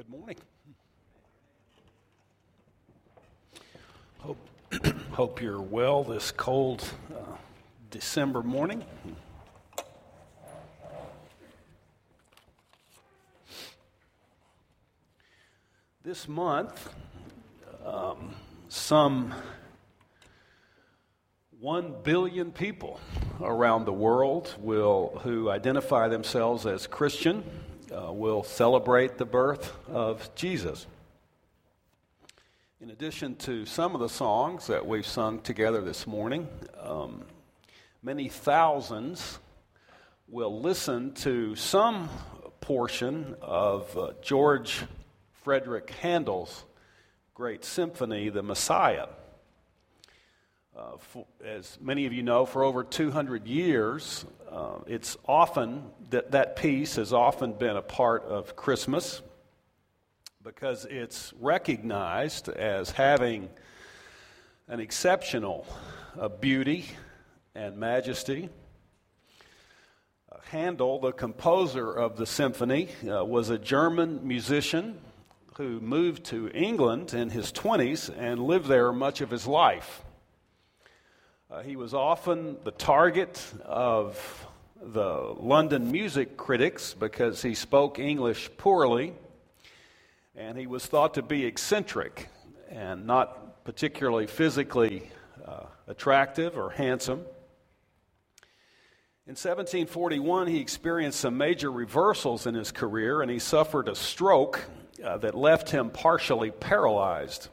Good morning. Hope, hope you're well this cold uh, December morning. This month, um, some 1 billion people around the world will, who identify themselves as Christian uh, will celebrate the birth of Jesus. In addition to some of the songs that we've sung together this morning, um, many thousands will listen to some portion of uh, George Frederick Handel's great symphony, The Messiah. Uh, for, as many of you know, for over 200 years, uh, it's often that that piece has often been a part of Christmas because it's recognized as having an exceptional uh, beauty and majesty. Uh, Handel, the composer of the symphony, uh, was a German musician who moved to England in his 20s and lived there much of his life. Uh, he was often the target of the London music critics because he spoke English poorly, and he was thought to be eccentric and not particularly physically uh, attractive or handsome. In 1741, he experienced some major reversals in his career, and he suffered a stroke uh, that left him partially paralyzed.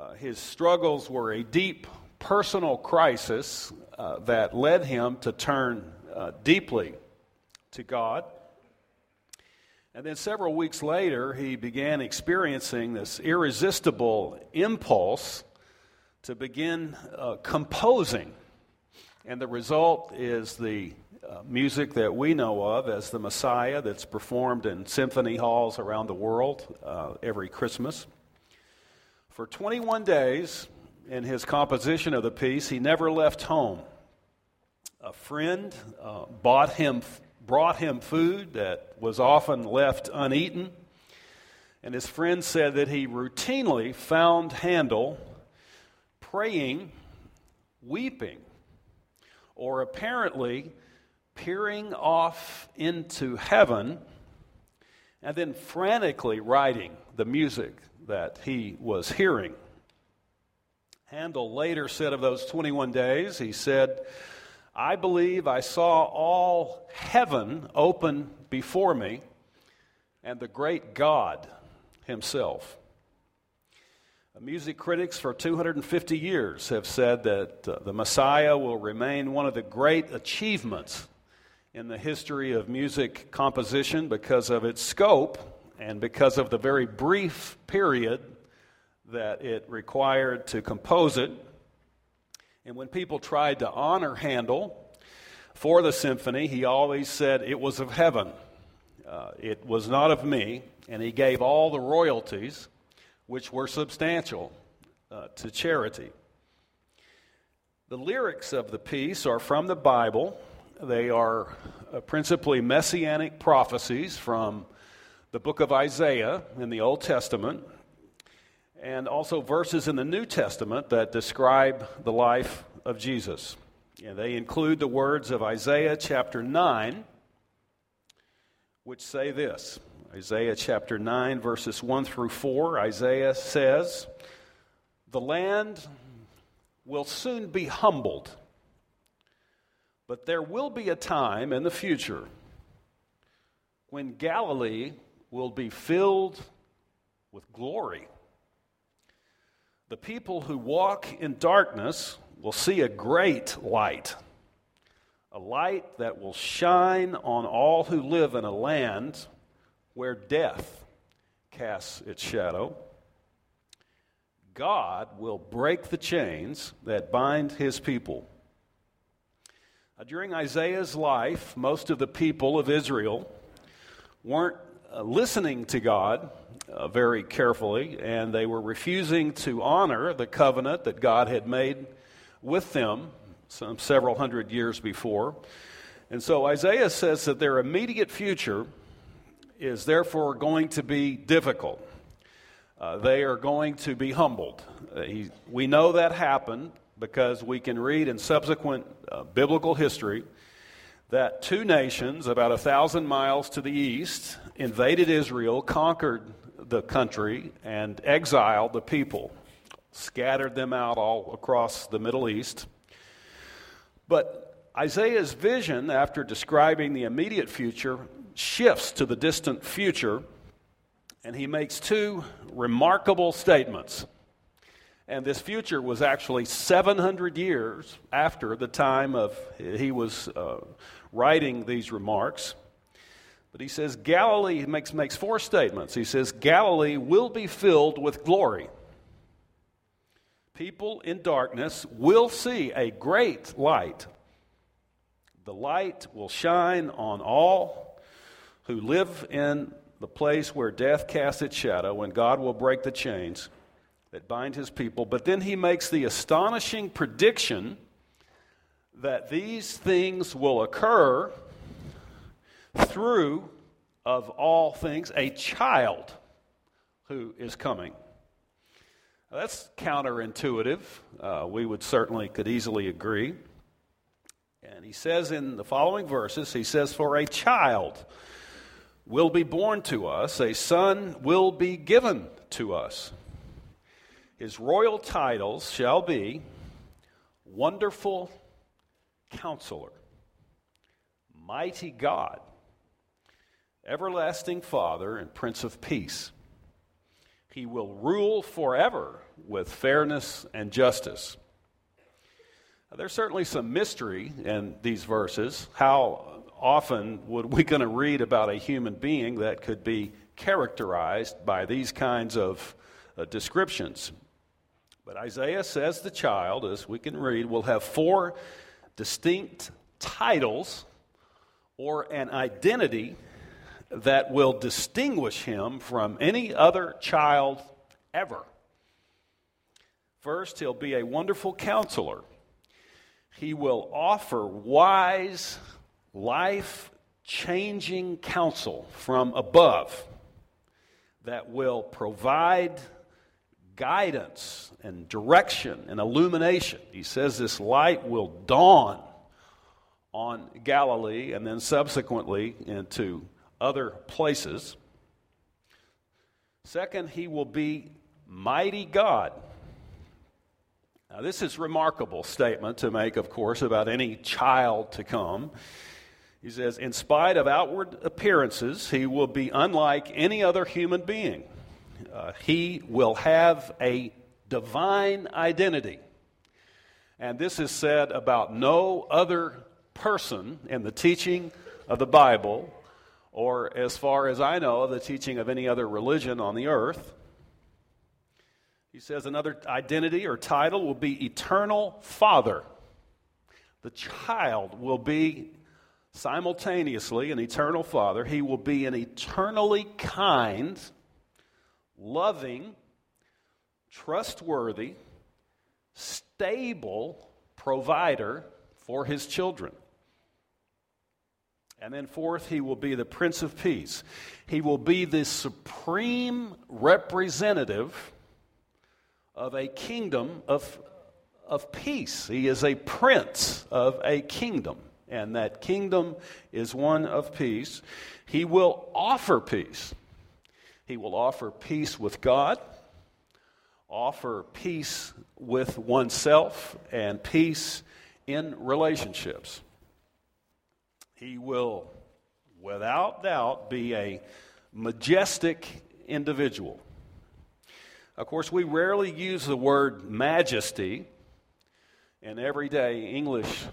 Uh, his struggles were a deep personal crisis uh, that led him to turn uh, deeply to God. And then several weeks later, he began experiencing this irresistible impulse to begin uh, composing. And the result is the uh, music that we know of as the Messiah that's performed in symphony halls around the world uh, every Christmas. For 21 days, in his composition of the piece, he never left home. A friend uh, bought him, brought him food that was often left uneaten, and his friend said that he routinely found Handel praying, weeping, or apparently peering off into heaven, and then frantically writing the music that he was hearing. Handel later said of those 21 days, he said, I believe I saw all heaven open before me and the great God himself. Music critics for 250 years have said that uh, the Messiah will remain one of the great achievements in the history of music composition because of its scope and because of the very brief period that it required to compose it. And when people tried to honor Handel for the symphony, he always said it was of heaven. Uh, it was not of me. And he gave all the royalties, which were substantial, uh, to charity. The lyrics of the piece are from the Bible. They are uh, principally messianic prophecies from the book of Isaiah in the Old Testament and also verses in the New Testament that describe the life of Jesus. They include the words of Isaiah chapter 9, which say this Isaiah chapter 9, verses 1 through 4. Isaiah says, The land will soon be humbled, but there will be a time in the future when Galilee will be filled with glory. The people who walk in darkness will see a great light, a light that will shine on all who live in a land where death casts its shadow. God will break the chains that bind his people. During Isaiah's life, most of the people of Israel weren't listening to God uh, very carefully, and they were refusing to honor the covenant that God had made with them some several hundred years before. And so Isaiah says that their immediate future is therefore going to be difficult. Uh, they are going to be humbled. Uh, he, we know that happened because we can read in subsequent uh, biblical history that two nations, about a thousand miles to the east, invaded Israel, conquered the country, and exiled the people, scattered them out all across the Middle East. But Isaiah's vision, after describing the immediate future, shifts to the distant future, and he makes two remarkable statements. And this future was actually 700 years after the time of he was uh, writing these remarks. But he says Galilee makes, makes four statements. He says Galilee will be filled with glory. People in darkness will see a great light. The light will shine on all who live in the place where death casts its shadow, and God will break the chains that bind his people. But then he makes the astonishing prediction that these things will occur through, of all things, a child who is coming. Now, that's counterintuitive. Uh, we would certainly could easily agree. And he says in the following verses, he says, For a child will be born to us, a son will be given to us. His royal titles shall be Wonderful Counselor, Mighty God, Everlasting Father, and Prince of Peace. He will rule forever with fairness and justice. Now, there's certainly some mystery in these verses. How often would we going to read about a human being that could be characterized by these kinds of uh, descriptions? But Isaiah says the child, as we can read, will have four distinct titles or an identity that will distinguish him from any other child ever. First, he'll be a wonderful counselor. He will offer wise, life changing counsel from above that will provide guidance and direction and illumination. He says this light will dawn on Galilee and then subsequently into other places. Second, he will be mighty God. Now, this is remarkable statement to make, of course, about any child to come. He says, in spite of outward appearances, he will be unlike any other human being. Uh, he will have a divine identity. And this is said about no other person in the teaching of the Bible, or as far as I know, the teaching of any other religion on the earth. He says another identity or title will be eternal father. The child will be simultaneously an eternal father. He will be an eternally kind loving, trustworthy, stable provider for his children. And then, fourth, he will be the Prince of Peace. He will be the supreme representative of a kingdom of, of peace. He is a prince of a kingdom, and that kingdom is one of peace. He will offer peace. He will offer peace with God, offer peace with oneself, and peace in relationships. He will, without doubt, be a majestic individual. Of course, we rarely use the word majesty in everyday English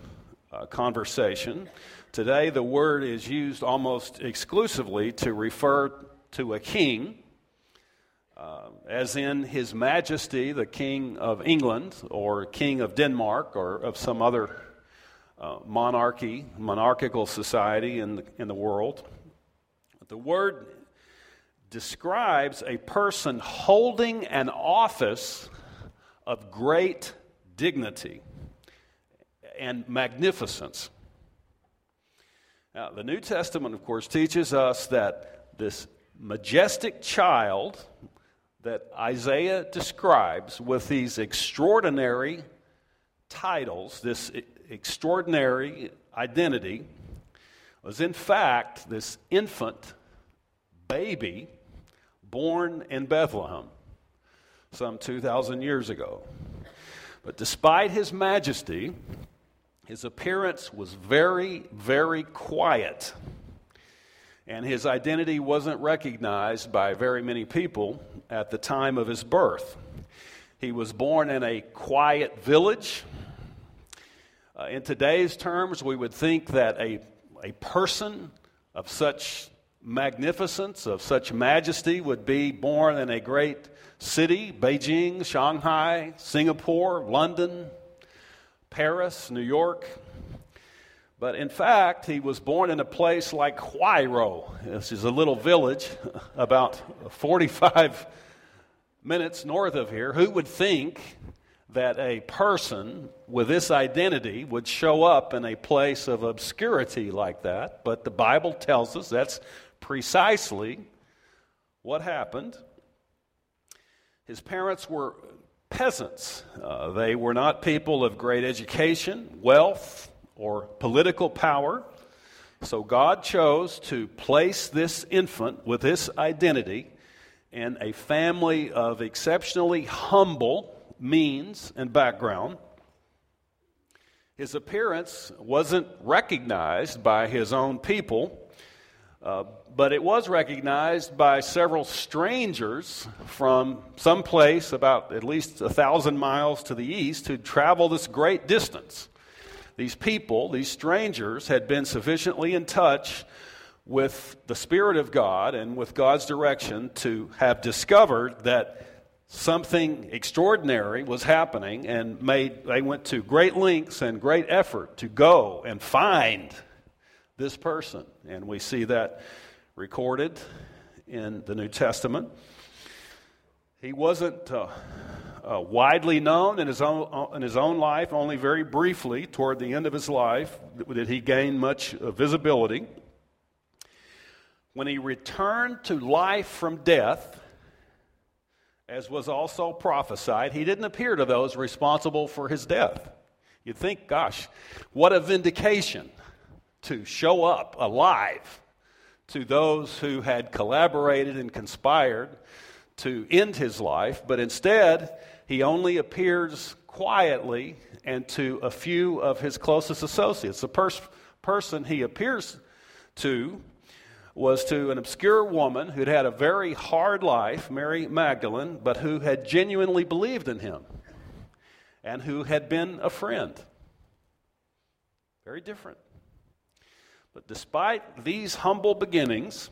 uh, conversation. Today, the word is used almost exclusively to refer to a king, uh, as in His Majesty, the King of England, or King of Denmark, or of some other uh, monarchy, monarchical society in the, in the world. The word describes a person holding an office of great dignity and magnificence. Now, the New Testament, of course, teaches us that this majestic child that Isaiah describes with these extraordinary titles, this extraordinary identity, was in fact this infant baby born in Bethlehem some 2,000 years ago. But despite his majesty, his appearance was very, very quiet. And his identity wasn't recognized by very many people at the time of his birth. He was born in a quiet village. Uh, in today's terms, we would think that a, a person of such magnificence, of such majesty, would be born in a great city Beijing, Shanghai, Singapore, London, Paris, New York. But in fact, he was born in a place like Huairou. This is a little village about 45 minutes north of here. Who would think that a person with this identity would show up in a place of obscurity like that? But the Bible tells us that's precisely what happened. His parents were peasants. Uh, they were not people of great education, wealth, or political power. So God chose to place this infant with this identity in a family of exceptionally humble means and background. His appearance wasn't recognized by his own people, uh, but it was recognized by several strangers from some place about at least a thousand miles to the east who'd traveled this great distance. These people, these strangers, had been sufficiently in touch with the Spirit of God and with God's direction to have discovered that something extraordinary was happening and made they went to great lengths and great effort to go and find this person and we see that recorded in the New Testament. He wasn't uh, uh, widely known in his, own, uh, in his own life, only very briefly toward the end of his life did he gain much uh, visibility. When he returned to life from death, as was also prophesied, he didn't appear to those responsible for his death. You'd think, gosh, what a vindication to show up alive to those who had collaborated and conspired to end his life, but instead, he only appears quietly and to a few of his closest associates. The pers- person he appears to was to an obscure woman who'd had a very hard life, Mary Magdalene, but who had genuinely believed in him and who had been a friend. Very different. But despite these humble beginnings,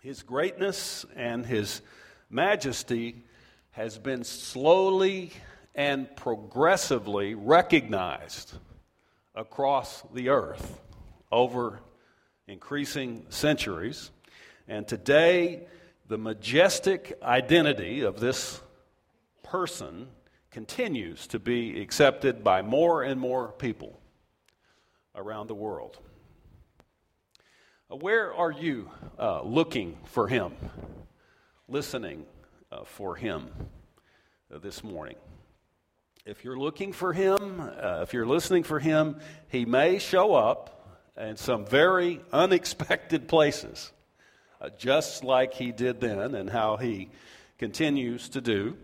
his greatness and his majesty has been slowly and progressively recognized across the earth over increasing centuries. And today, the majestic identity of this person continues to be accepted by more and more people around the world. Uh, where are you uh, looking for Him, listening uh, for Him uh, this morning? If you're looking for Him, uh, if you're listening for Him, He may show up in some very unexpected places, uh, just like He did then and how He continues to do.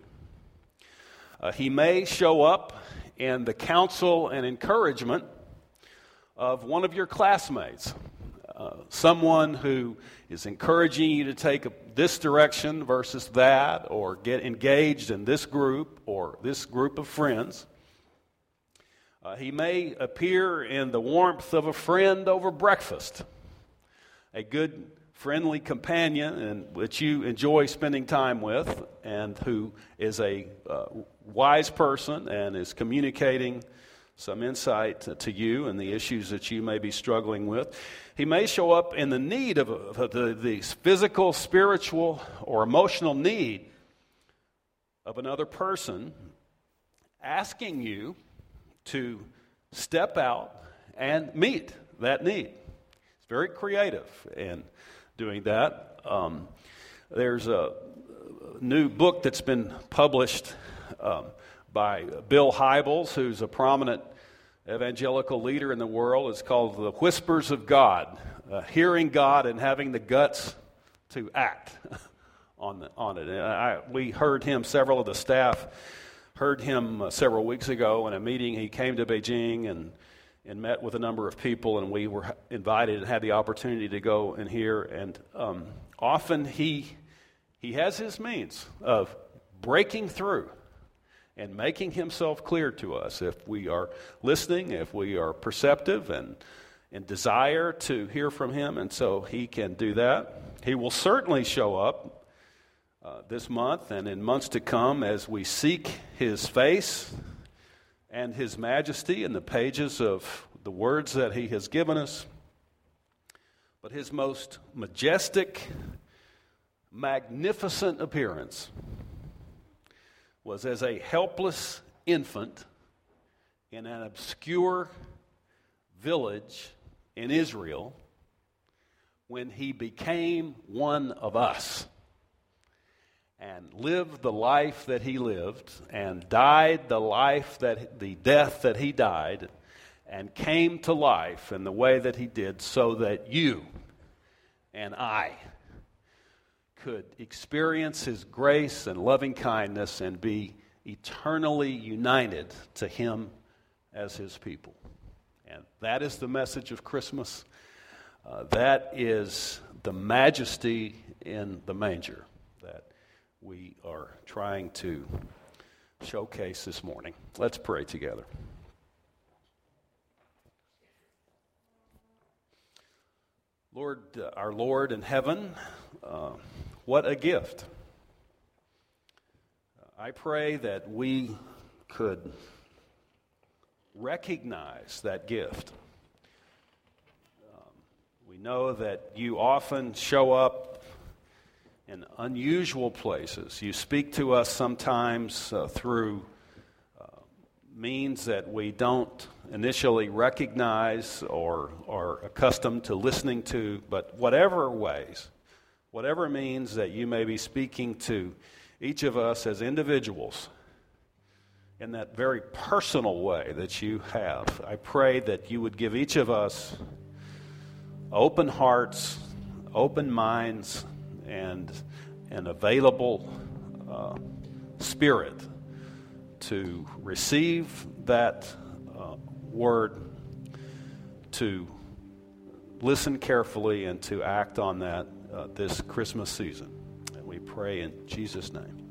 he may show up in the counsel and encouragement of one of your classmates uh, someone who is encouraging you to take a, this direction versus that, or get engaged in this group or this group of friends. Uh, he may appear in the warmth of a friend over breakfast, a good, friendly companion and which you enjoy spending time with, and who is a uh, wise person and is communicating some insight to you and the issues that you may be struggling with. He may show up in the need of, of the, the physical, spiritual, or emotional need of another person, asking you to step out and meet that need. It's very creative and doing that. Um, there's a new book that's been published um, by Bill Hybels, who's a prominent evangelical leader in the world. It's called The Whispers of God uh, Hearing God and Having the Guts to Act on, the, on it. I, we heard him, several of the staff heard him uh, several weeks ago in a meeting. He came to Beijing and, and met with a number of people, and we were invited and had the opportunity to go and hear. And um, often he he has his means of breaking through and making himself clear to us if we are listening, if we are perceptive and, and desire to hear from him. And so he can do that. He will certainly show up uh, this month and in months to come as we seek his face and his majesty in the pages of the words that he has given us. But his most majestic magnificent appearance was as a helpless infant in an obscure village in Israel when he became one of us and lived the life that he lived and died the life that the death that he died and came to life in the way that he did so that you and I could experience His grace and loving kindness and be eternally united to Him as His people. And that is the message of Christmas. Uh, that is the majesty in the manger that we are trying to showcase this morning. Let's pray together. Lord, uh, our Lord in heaven, uh, what a gift. I pray that we could recognize that gift. Um, we know that you often show up in unusual places. You speak to us sometimes uh, through uh, means that we don't initially recognize or are accustomed to listening to, but whatever ways whatever means that you may be speaking to each of us as individuals in that very personal way that you have. I pray that you would give each of us open hearts, open minds, and an available uh, spirit to receive that uh, word, to listen carefully, and to act on that uh, this Christmas season. And we pray in Jesus' name.